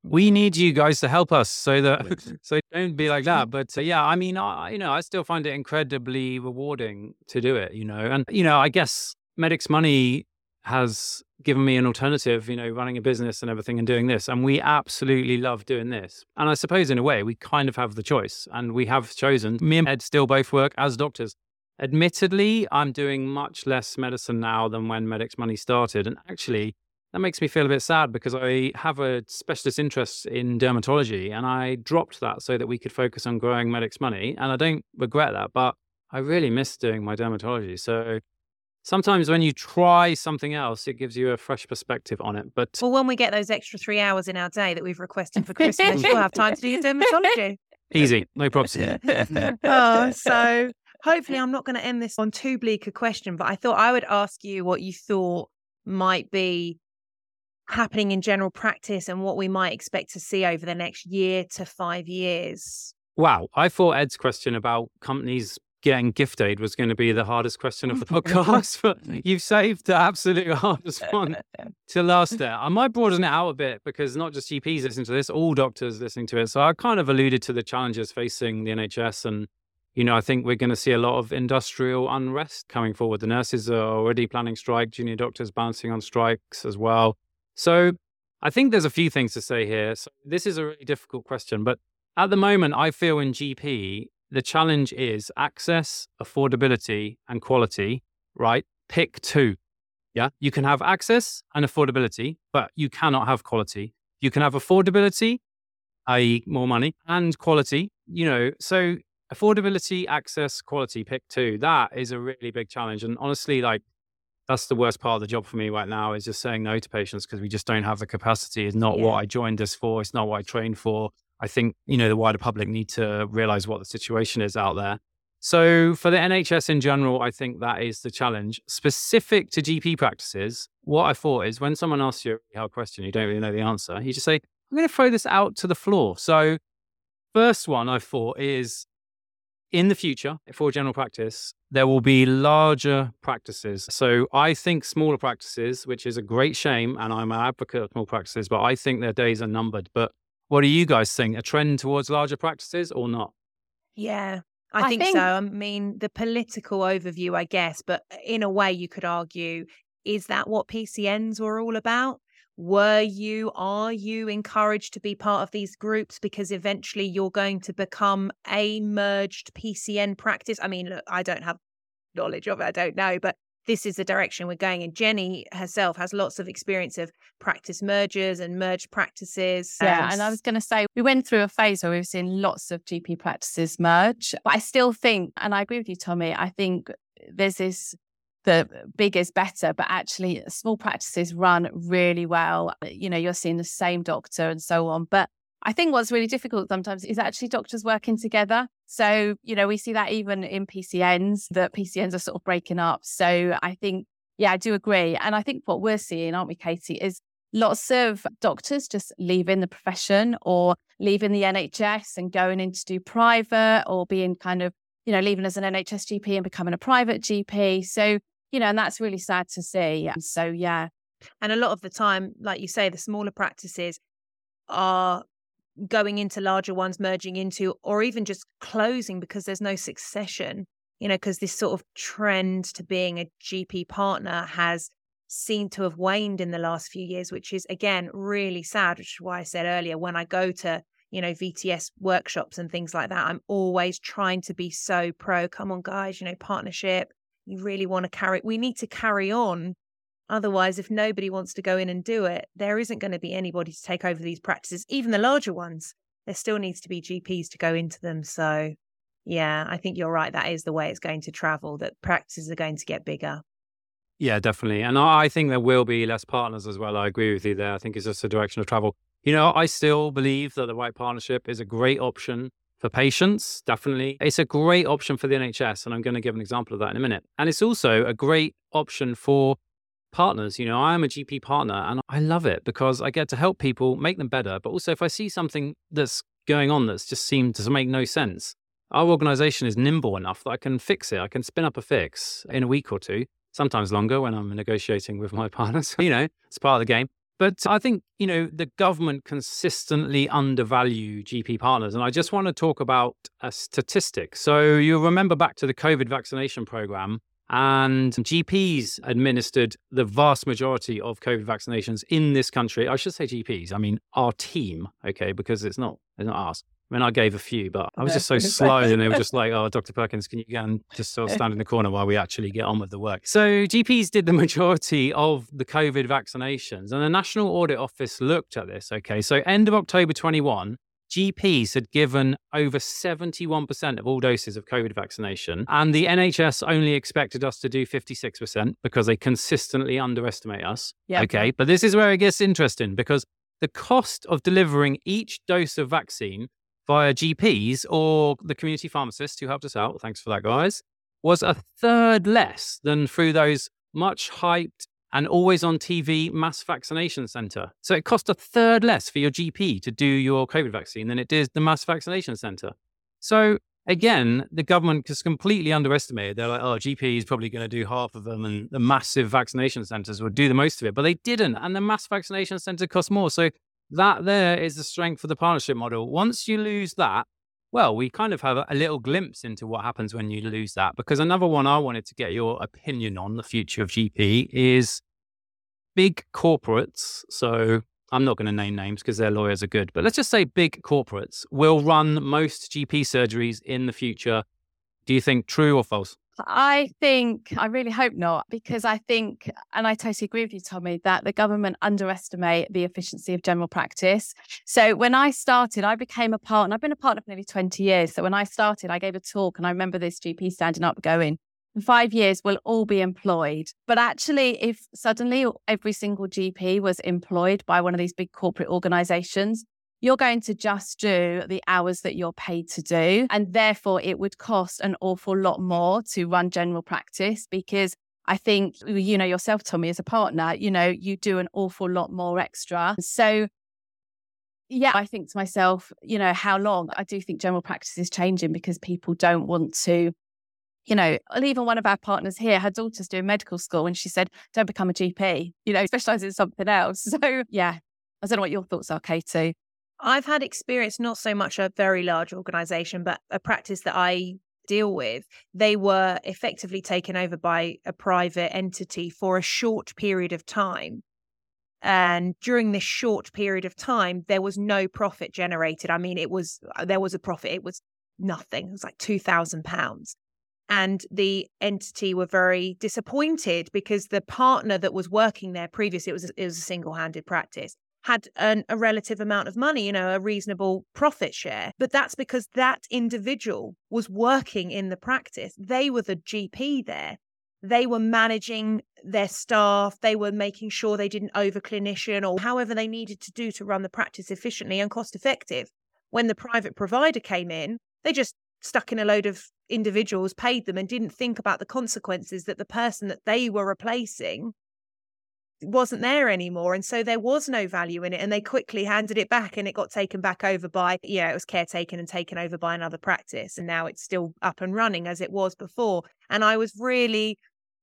Speaker 1: we need you guys to help us so that [laughs] so don't be like that but uh, yeah i mean I, you know i still find it incredibly rewarding to do it you know and you know i guess medics money has given me an alternative you know running a business and everything and doing this and we absolutely love doing this and i suppose in a way we kind of have the choice and we have chosen me and ed still both work as doctors admittedly i'm doing much less medicine now than when medics money started and actually that makes me feel a bit sad because I have a specialist interest in dermatology and I dropped that so that we could focus on growing Medics Money. And I don't regret that, but I really miss doing my dermatology. So sometimes when you try something else, it gives you a fresh perspective on it. But
Speaker 5: well, when we get those extra three hours in our day that we've requested for Christmas, you'll have time to do your dermatology.
Speaker 1: Easy, no problems. [laughs] [laughs]
Speaker 5: oh, so hopefully I'm not going to end this on too bleak a question, but I thought I would ask you what you thought might be happening in general practice and what we might expect to see over the next year to five years?
Speaker 1: Wow. I thought Ed's question about companies getting gift aid was going to be the hardest question of the [laughs] podcast, but you've saved the absolute [laughs] hardest [laughs] one to last there. I might broaden it out a bit because not just GPs listening to this, all doctors listening to it. So I kind of alluded to the challenges facing the NHS and you know, I think we're going to see a lot of industrial unrest coming forward. The nurses are already planning strike, junior doctors bouncing on strikes as well. So I think there's a few things to say here. So this is a really difficult question, but at the moment, I feel in GP, the challenge is access, affordability, and quality, right? Pick two. Yeah. You can have access and affordability, but you cannot have quality. You can have affordability, i.e., more money, and quality, you know. So affordability, access, quality, pick two. That is a really big challenge. And honestly, like that's the worst part of the job for me right now is just saying no to patients because we just don't have the capacity. It's not yeah. what I joined this for. It's not what I trained for. I think, you know, the wider public need to realize what the situation is out there. So for the NHS in general, I think that is the challenge. Specific to GP practices, what I thought is when someone asks you a hard question, you don't really know the answer, you just say, I'm going to throw this out to the floor. So first one I thought is in the future, for general practice, there will be larger practices. So I think smaller practices, which is a great shame, and I'm an advocate of small practices, but I think their days are numbered. But what do you guys think? A trend towards larger practices or not?
Speaker 5: Yeah, I,
Speaker 4: I
Speaker 5: think,
Speaker 4: think-
Speaker 5: so. I mean, the political overview, I guess, but uh, in a way, you could argue is that what PCNs were all about? Were you, are you encouraged to be part of these groups because eventually you're going to become a merged PCN practice? I mean, look, I don't have knowledge of it, I don't know, but this is the direction we're going. And Jenny herself has lots of experience of practice mergers and merged practices.
Speaker 4: Yeah, and I was going to say we went through a phase where we've seen lots of GP practices merge, but I still think, and I agree with you, Tommy. I think there's this the big is better, but actually small practices run really well. Uh, you know, you're seeing the same doctor and so on, but I think what's really difficult sometimes is actually doctors working together. So, you know, we see that even in PCNs, that PCNs are sort of breaking up. So I think, yeah, I do agree. And I think what we're seeing, aren't we, Katie, is lots of doctors just leaving the profession or leaving the NHS and going in to do private or being kind of, you know, leaving as an NHS GP and becoming a private GP. So, you know, and that's really sad to see. So, yeah.
Speaker 5: And a lot of the time, like you say, the smaller practices are going into larger ones, merging into, or even just closing because there's no succession, you know, because this sort of trend to being a GP partner has seemed to have waned in the last few years, which is again really sad, which is why I said earlier when I go to, you know, VTS workshops and things like that, I'm always trying to be so pro. Come on, guys, you know, partnership. You really want to carry, we need to carry on Otherwise, if nobody wants to go in and do it, there isn't going to be anybody to take over these practices, even the larger ones. There still needs to be GPs to go into them. So, yeah, I think you're right. That is the way it's going to travel, that practices are going to get bigger.
Speaker 1: Yeah, definitely. And I think there will be less partners as well. I agree with you there. I think it's just a direction of travel. You know, I still believe that the right partnership is a great option for patients, definitely. It's a great option for the NHS. And I'm going to give an example of that in a minute. And it's also a great option for partners. You know, I am a GP partner and I love it because I get to help people make them better. But also, if I see something that's going on that's just seemed to make no sense, our organization is nimble enough that I can fix it. I can spin up a fix in a week or two, sometimes longer when I'm negotiating with my [laughs] partners. you know, it's part of the game. But I think, you know, the government consistently undervalue GP partners. And I just want to talk about a statistic. So you remember back to the COVID vaccination program, and GPs administered the vast majority of COVID vaccinations in this country. I should say GPs. I mean, our team, okay, because it's not it's not us. I mean, I gave a few, but I was just so [laughs] slow, and they were just like, "Oh, Dr. Perkins, can you go and just sort of stand in the corner while we actually get on with the work?" So GPs did the [laughs] majority of the COVID vaccinations, and the National Audit Office looked at this. Okay, so end of October 21, GPs had given over 71% of all doses of COVID vaccination, and the NHS only expected us to do 56% because they consistently underestimate us.
Speaker 4: Yeah.
Speaker 1: Okay, but this is where it gets interesting because the cost of delivering each dose of vaccine via GPs or the community pharmacists who helped us out, thanks for that, guys, was a third less than through those much hyped and always on TV mass vaccination centre. So it cost a third less for your GP to do your COVID vaccine than it did the mass vaccination centre. So again, the government has completely underestimated. They're like, oh, GP is probably going to do half of them and the massive vaccination centres would do the most of it. But they didn't. And the mass vaccination centre cost more. So that there is the strength of the partnership model. Once you lose that, well, we kind of have a little glimpse into what happens when you lose that. Because another one I wanted to get your opinion on the future of GP is big corporates. So I'm not going to name names because their lawyers are good, but let's just say big corporates will run most GP surgeries in the future. Do you think true or false?
Speaker 4: I think, I really hope not, because I think, and I totally agree with you, Tommy, that the government underestimate the efficiency of general practice. So when I started, I became a partner. I've been a partner for nearly 20 years. So when I started, I gave a talk and I remember this GP standing up going, in five years, we'll all be employed. But actually, if suddenly every single GP was employed by one of these big corporate organizations, you're going to just do the hours that you're paid to do. And therefore, it would cost an awful lot more to run general practice because I think, you know, yourself, Tommy, as a partner, you know, you do an awful lot more extra. So, yeah, I think to myself, you know, how long? I do think general practice is changing because people don't want to you know, even one of our partners here, her daughter's doing medical school and she said, don't become a GP, you know, [laughs] specialize in something else. [laughs] So, yeah, I don't know what your thoughts are, Katie.
Speaker 5: I've had experience, not so much a very large organization, but a practice that I deal with, they were effectively taken over by a private entity for a short period of time. And during this short period of time, there was no profit generated. I mean, it was, uh, there was a profit, it was nothing. It was like £2,000. And the entity were very disappointed because the partner that was working there previously, it was, it was a single handed practice had an, a relative amount of money, you know, a reasonable profit share. But that's because that individual was working in the practice. They were the GP there. They were managing their staff. They were making sure they didn't over clinician or however they needed to do to run the practice efficiently and cost effective. When the private provider came in, they just stuck in a load of individuals, paid them, and didn't think about the consequences that the person that they were replacing wasn't there anymore. And so there was no value in it. And they quickly handed it back and it got taken back over by, yeah, it was caretaken and taken over by another practice. And now it's still up and running as it was before. And I was really,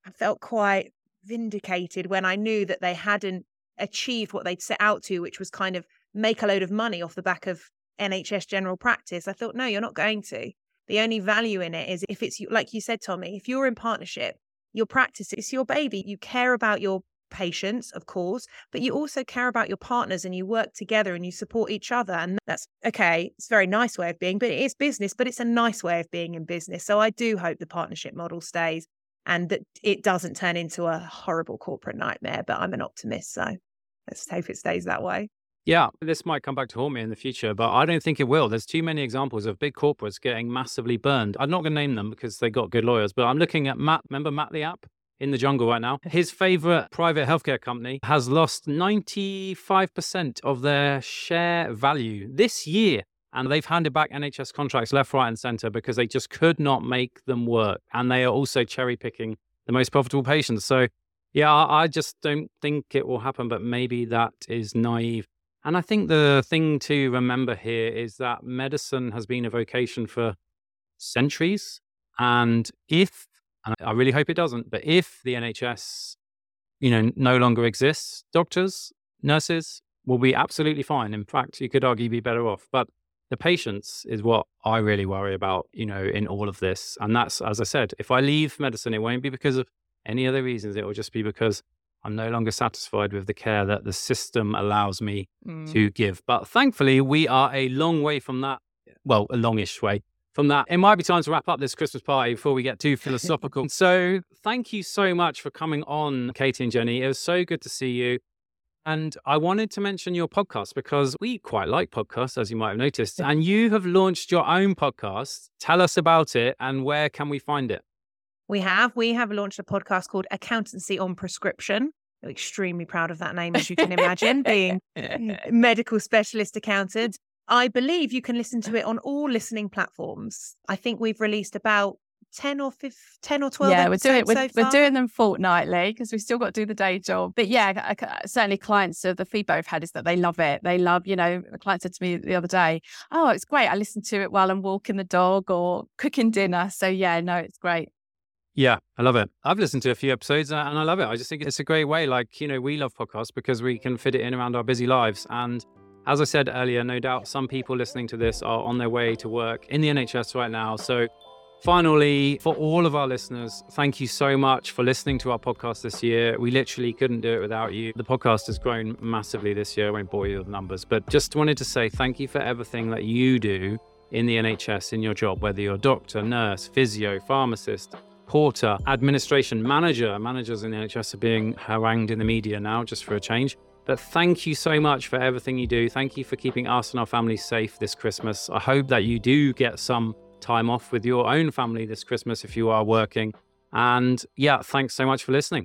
Speaker 5: I felt quite vindicated when I knew that they hadn't achieved what they'd set out to, which was kind of make a load of money off the back of NHS general practice. I thought, no, you're not going to. The only value in it is if it's like you said, Tommy, if you're in partnership, your practice is your baby. You care about your patients, of course, but you also care about your partners and you work together and you support each other. And that's okay. It's a very nice way of being, but it is business, but it's a nice way of being in business. So I do hope the partnership model stays and that it doesn't turn into a horrible corporate nightmare. But I'm an optimist. So let's hope it stays that way.
Speaker 1: Yeah, this might come back to haunt me in the future, but I don't think it will. There's too many examples of big corporates getting massively burned. I'm not going to name them because they got good lawyers, but I'm looking at Matt. Remember Matt the app? In the jungle right now. His favorite private healthcare company has lost 95% of their share value this year. And they've handed back NHS contracts left, right, and center because they just could not make them work. And they are also cherry picking the most profitable patients. So, yeah, I just don't think it will happen, but maybe that is naive. And I think the thing to remember here is that medicine has been a vocation for centuries. And if and I really hope it doesn't. But if the NHS, you know, no longer exists, doctors, nurses will be absolutely fine. In fact, you could argue be better off. But the patients is what I really worry about, you know, in all of this. And that's, as I said, if I leave medicine, it won't be because of any other reasons. It will just be because I'm no longer satisfied with the care that the system allows me mm. to give. But thankfully, we are a long way from that. Well, a longish way from that. It might be time to wrap up this Christmas party before we get too [laughs] philosophical. so, thank you so much for coming on, Katie and Jenny. It was so good to see you. And I wanted to mention your podcast because we quite like podcasts, as you might have noticed. [laughs] And you have launched your own podcast. Tell us about it and where can we find it?
Speaker 5: We have. We have launched a podcast called Accountancy on Prescription. I'm extremely proud of that name, as you can imagine, being [laughs] medical specialist accountant. I believe you can listen to it on all listening platforms. I think we've released about 10 or 15, 10 or 12
Speaker 4: yeah we're doing
Speaker 5: we're,
Speaker 4: so we're, doing them fortnightly because we've still got to do the day job but yeah certainly clients of the feedback we've had is that they love it they love you know a client said to me the other day oh it's great i listen to it while i'm walking the dog or cooking dinner so yeah no it's great
Speaker 1: yeah, I love it. I've listened to a few episodes uh, and I love it. I just think it's a great way. Like, you know, we love podcasts because we can fit it in around our busy lives. And as I said earlier, no doubt some people listening to this are on their way to work in the NHS right now. So, finally, for all of our listeners, thank you so much for listening to our podcast this year. We literally couldn't do it without you. The podcast has grown massively this year. I won't bore you with numbers, but just wanted to say thank you for everything that you do in the NHS in your job, whether you're doctor, nurse, physio, pharmacist, porter, administration manager. Managers in the NHS are being harangued in the media now just for a change. But thank you so much for everything you do. Thank you for keeping us and our families safe this Christmas. I hope that you do get some time off with your own family this Christmas if you are working. And yeah, thanks so much for listening.